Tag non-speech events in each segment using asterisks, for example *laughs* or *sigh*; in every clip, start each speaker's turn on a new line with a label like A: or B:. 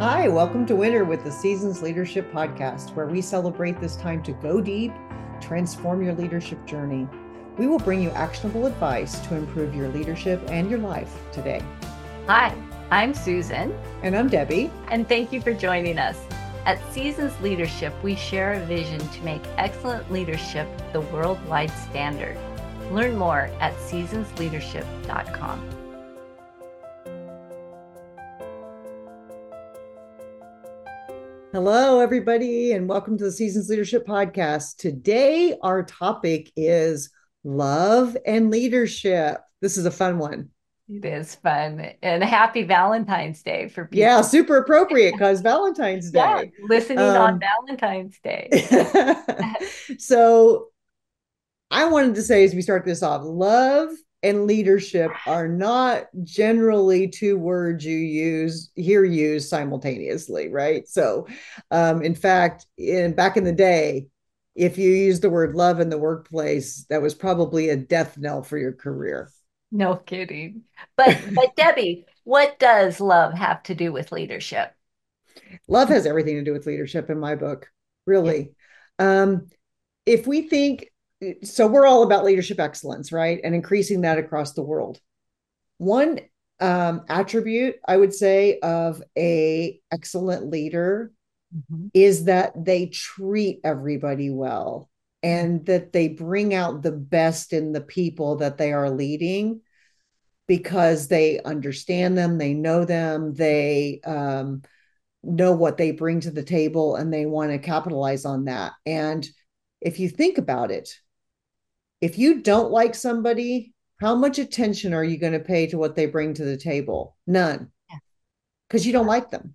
A: Hi, welcome to Winter with the Seasons Leadership Podcast, where we celebrate this time to go deep, transform your leadership journey. We will bring you actionable advice to improve your leadership and your life today.
B: Hi, I'm Susan.
A: And I'm Debbie.
B: And thank you for joining us. At Seasons Leadership, we share a vision to make excellent leadership the worldwide standard. Learn more at seasonsleadership.com.
A: Hello, everybody, and welcome to the Seasons Leadership Podcast. Today, our topic is love and leadership. This is a fun one.
B: It is fun. And happy Valentine's Day for people.
A: Yeah, super appropriate because Valentine's Day. Yeah,
B: listening um, on Valentine's *laughs* Day.
A: so, I wanted to say as we start this off love and leadership are not generally two words you use hear used simultaneously right? So um, in fact in back in the day if you used the word love in the workplace that was probably a death knell for your career.
B: No kidding. But but debbie what does love have to do with leadership?
A: Love has everything to do with leadership in my book really. Yeah. um, if we think so we're all about leadership excellence, right? And increasing that across the world. One um, attribute I would say of a excellent leader mm-hmm. is that they treat everybody well and that they bring out the best in the people that they are leading because they understand them, they know them, they um, know what they bring to the table, and they want to capitalize on that. And if you think about it, if you don't like somebody, how much attention are you going to pay to what they bring to the table? None. Because you don't like them.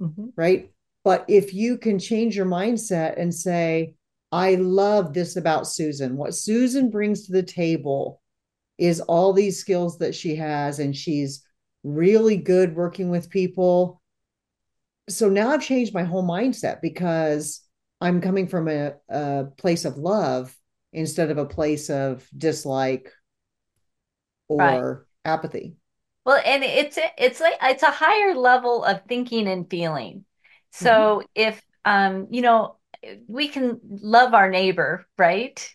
A: Mm-hmm. Right. But if you can change your mindset and say, I love this about Susan. What Susan brings to the table is all these skills that she has, and she's really good working with people. So now I've changed my whole mindset because I'm coming from a, a place of love instead of a place of dislike or right. apathy.
B: Well, and it's it's like it's a higher level of thinking and feeling. So mm-hmm. if um you know we can love our neighbor, right?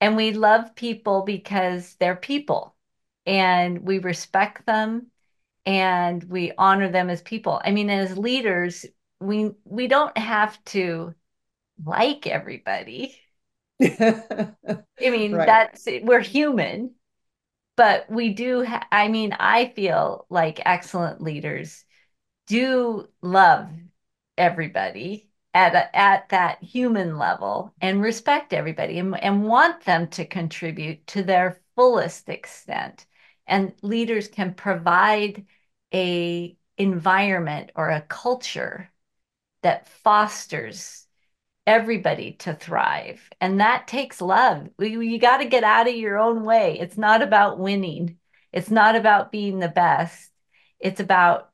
B: And we love people because they're people and we respect them and we honor them as people. I mean, as leaders, we we don't have to like everybody *laughs* I mean, right. that's we're human, but we do. Ha- I mean, I feel like excellent leaders do love everybody at a, at that human level and respect everybody and, and want them to contribute to their fullest extent. And leaders can provide a environment or a culture that fosters everybody to thrive. And that takes love. You, you got to get out of your own way. It's not about winning, it's not about being the best. It's about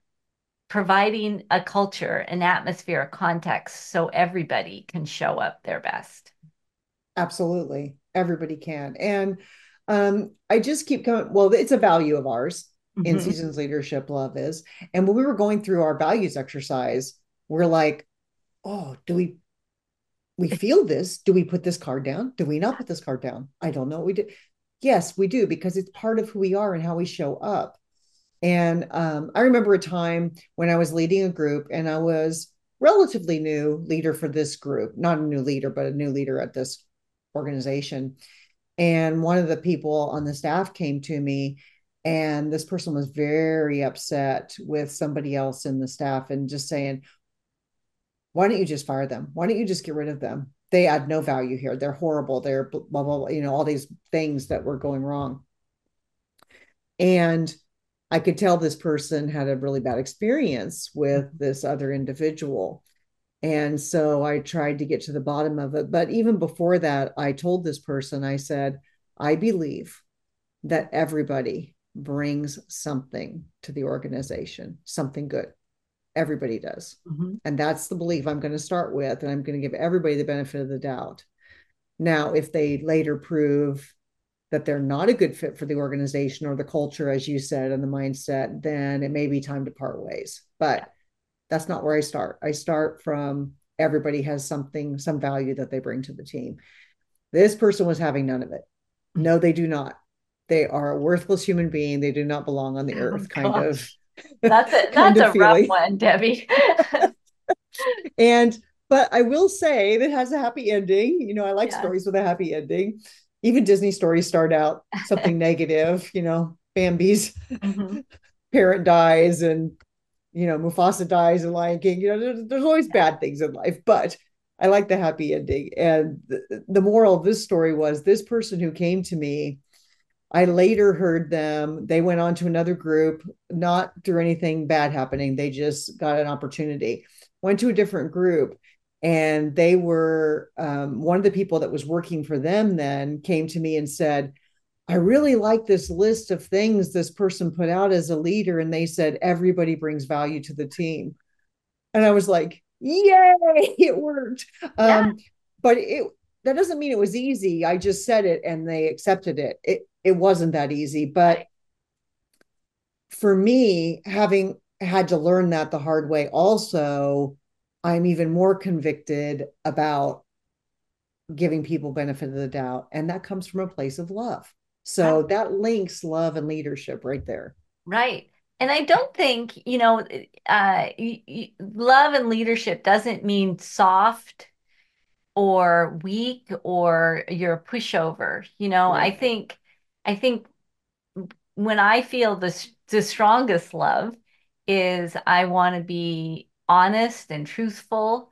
B: providing a culture, an atmosphere, a context so everybody can show up their best.
A: Absolutely. Everybody can. And um, I just keep coming, well, it's a value of ours in mm-hmm. Seasons Leadership Love is. And when we were going through our values exercise, we're like, oh, do we we feel this. Do we put this card down? Do we not put this card down? I don't know. What we do. Yes, we do because it's part of who we are and how we show up. And um, I remember a time when I was leading a group and I was relatively new leader for this group, not a new leader, but a new leader at this organization. And one of the people on the staff came to me, and this person was very upset with somebody else in the staff and just saying, why don't you just fire them? Why don't you just get rid of them? They add no value here. They're horrible. They're blah, blah, blah, you know, all these things that were going wrong. And I could tell this person had a really bad experience with mm-hmm. this other individual. And so I tried to get to the bottom of it. But even before that, I told this person, I said, I believe that everybody brings something to the organization, something good everybody does mm-hmm. and that's the belief i'm going to start with and i'm going to give everybody the benefit of the doubt now if they later prove that they're not a good fit for the organization or the culture as you said and the mindset then it may be time to part ways but That's not where I start. I start from everybody has something, some value that they bring to the team. This person was having none of it. No, they do not. They are a worthless human being. They do not belong on the oh, earth, kind gosh. of.
B: That's a *laughs* that's a feeling. rough one, Debbie. *laughs* *laughs*
A: and but I will say that has a happy ending. You know, I like yeah. stories with a happy ending. Even Disney stories start out something negative, you know, Bambi's mm-hmm. parent dies and you know, Mufasa dies in Lion King. You know, there's, there's always bad things in life, but I like the happy ending. And the, the moral of this story was this person who came to me, I later heard them, they went on to another group, not through anything bad happening. They just got an opportunity, went to a different group. And they were um, one of the people that was working for them then came to me and said, I really like this list of things this person put out as a leader. And they said, everybody brings value to the team. And I was like, yay, *laughs* it worked. Yeah. Um, but it, that doesn't mean it was easy. I just said it and they accepted it. It, it wasn't that easy. But for me, having had to learn that the hard way, also, I'm even more convicted about giving people benefit of the doubt. And that comes from a place of love. So that links love and leadership right there.
B: Right. And I don't think, you know, uh, love and leadership doesn't mean soft or weak or you're a pushover. You know, right. I think, I think when I feel the, the strongest love is I want to be honest and truthful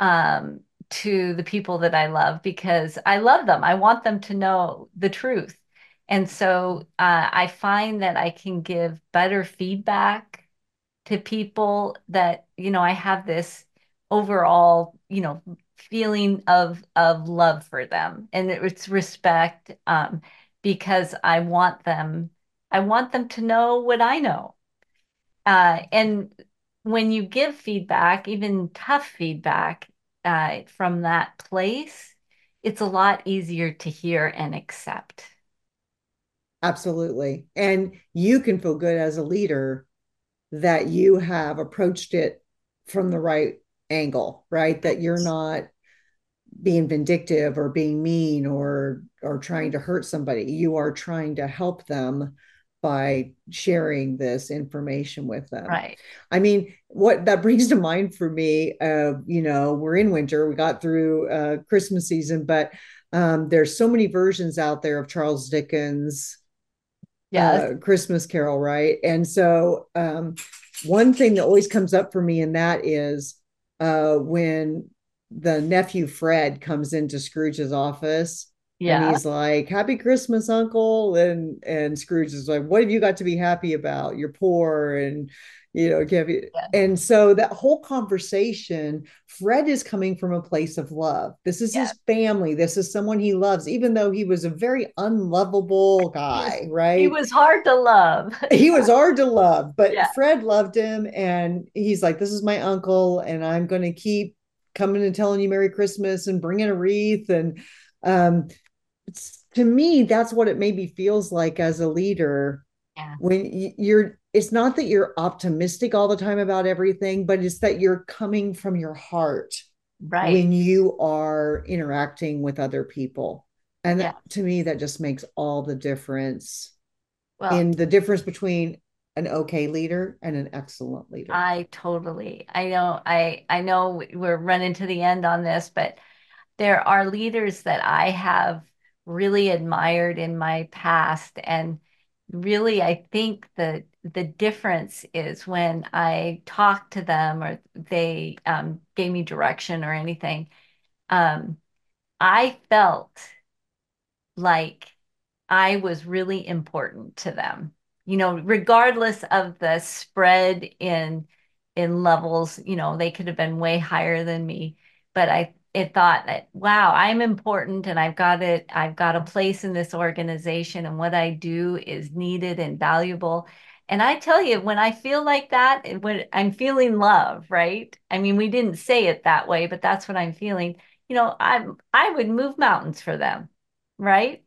B: um, to the people that I love because I love them. I want them to know the truth. And so uh, I find that I can give better feedback to people that, you know, I have this overall, you know, feeling of of love for them and it's respect um, because I want them I want them to know what I know. Uh, and when you give feedback, even tough feedback uh, from that place, it's a lot easier to hear and accept.
A: Absolutely. And you can feel good as a leader that you have approached it from the right angle, right? That you're not being vindictive or being mean or or trying to hurt somebody. You are trying to help them by sharing this information with them.
B: Right.
A: I mean, what that *laughs* brings to mind for me, uh, you know, we're in winter, we got through uh, Christmas season, but um, there's so many versions out there of Charles Dickens,
B: yes. Uh,
A: Christmas Carol, right? And so um, one thing that always comes up for me in that is uh, when the nephew Fred comes into Scrooge's office. Yeah. And he's like, Happy Christmas, Uncle. And and Scrooge is like, What have you got to be happy about? You're poor and you know, give you. Yeah. And so that whole conversation, Fred is coming from a place of love. This is yeah. his family. This is someone he loves, even though he was a very unlovable guy, right?
B: He was hard to love. *laughs*
A: he was hard to love, but yeah. Fred loved him. And he's like, This is my uncle, and I'm going to keep coming and telling you Merry Christmas and bringing a wreath. And um, to me, that's what it maybe feels like as a leader. When you're it's not that you're optimistic all the time about everything, but it's that you're coming from your heart
B: right.
A: when you are interacting with other people. And yeah. that, to me, that just makes all the difference well, in the difference between an okay leader and an excellent leader.
B: I totally. I know I I know we're running to the end on this, but there are leaders that I have really admired in my past and really I think that the difference is when I talk to them or they um, gave me direction or anything, um, I felt like I was really important to them. You know, regardless of the spread in in levels, you know, they could have been way higher than me, but I it thought that wow i'm important and i've got it i've got a place in this organization and what i do is needed and valuable. And i tell you when i feel like that when i'm feeling love right? I mean we didn't say it that way but that's what i'm feeling. You know I'm i would move mountains for them right?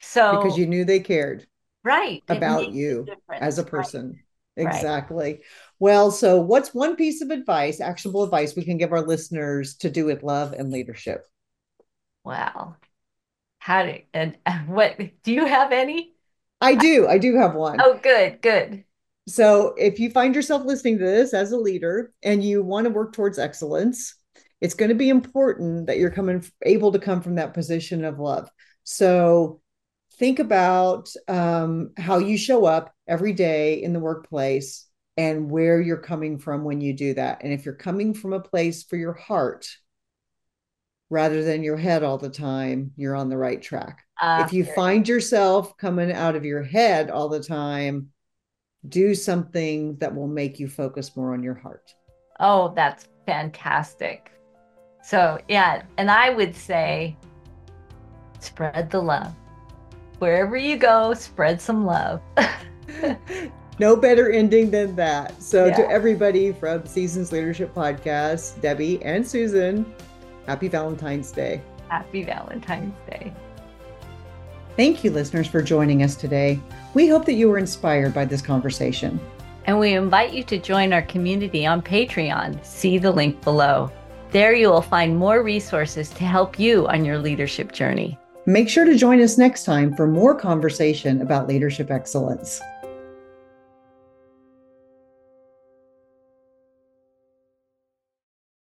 B: So
A: because you knew they cared
B: right
A: about you as a person exactly. Right. Well, so what's one piece of advice, actionable advice we can give our listeners to do with love and leadership?
B: Wow. How do and *laughs* what do you have any?
A: I do. I do have one.
B: Oh, good, good.
A: So, if you find yourself listening to this as a leader and you want to work towards excellence, it's going to be important that you're coming able to come from that position of love. So, think about um, how you show up every day in the workplace and where you're coming from when you do that. And if you're coming from a place for your heart rather than your head all the time, you're on the right track. Uh, if you find yourself coming out of your head all the time, do something that will make you focus more on your heart.
B: Oh, that's fantastic. So, yeah, and I would say spread the love. Wherever you go, spread some love. *laughs*
A: no better ending than that. So, yeah. to everybody from Seasons Leadership Podcast, Debbie and Susan, happy Valentine's Day.
B: Happy Valentine's Day.
A: Thank you, listeners, for joining us today. We hope that you were inspired by this conversation.
B: And we invite you to join our community on Patreon. See the link below. There you will find more resources to help you on your leadership journey.
A: Make sure to join us next time for more conversation about leadership excellence.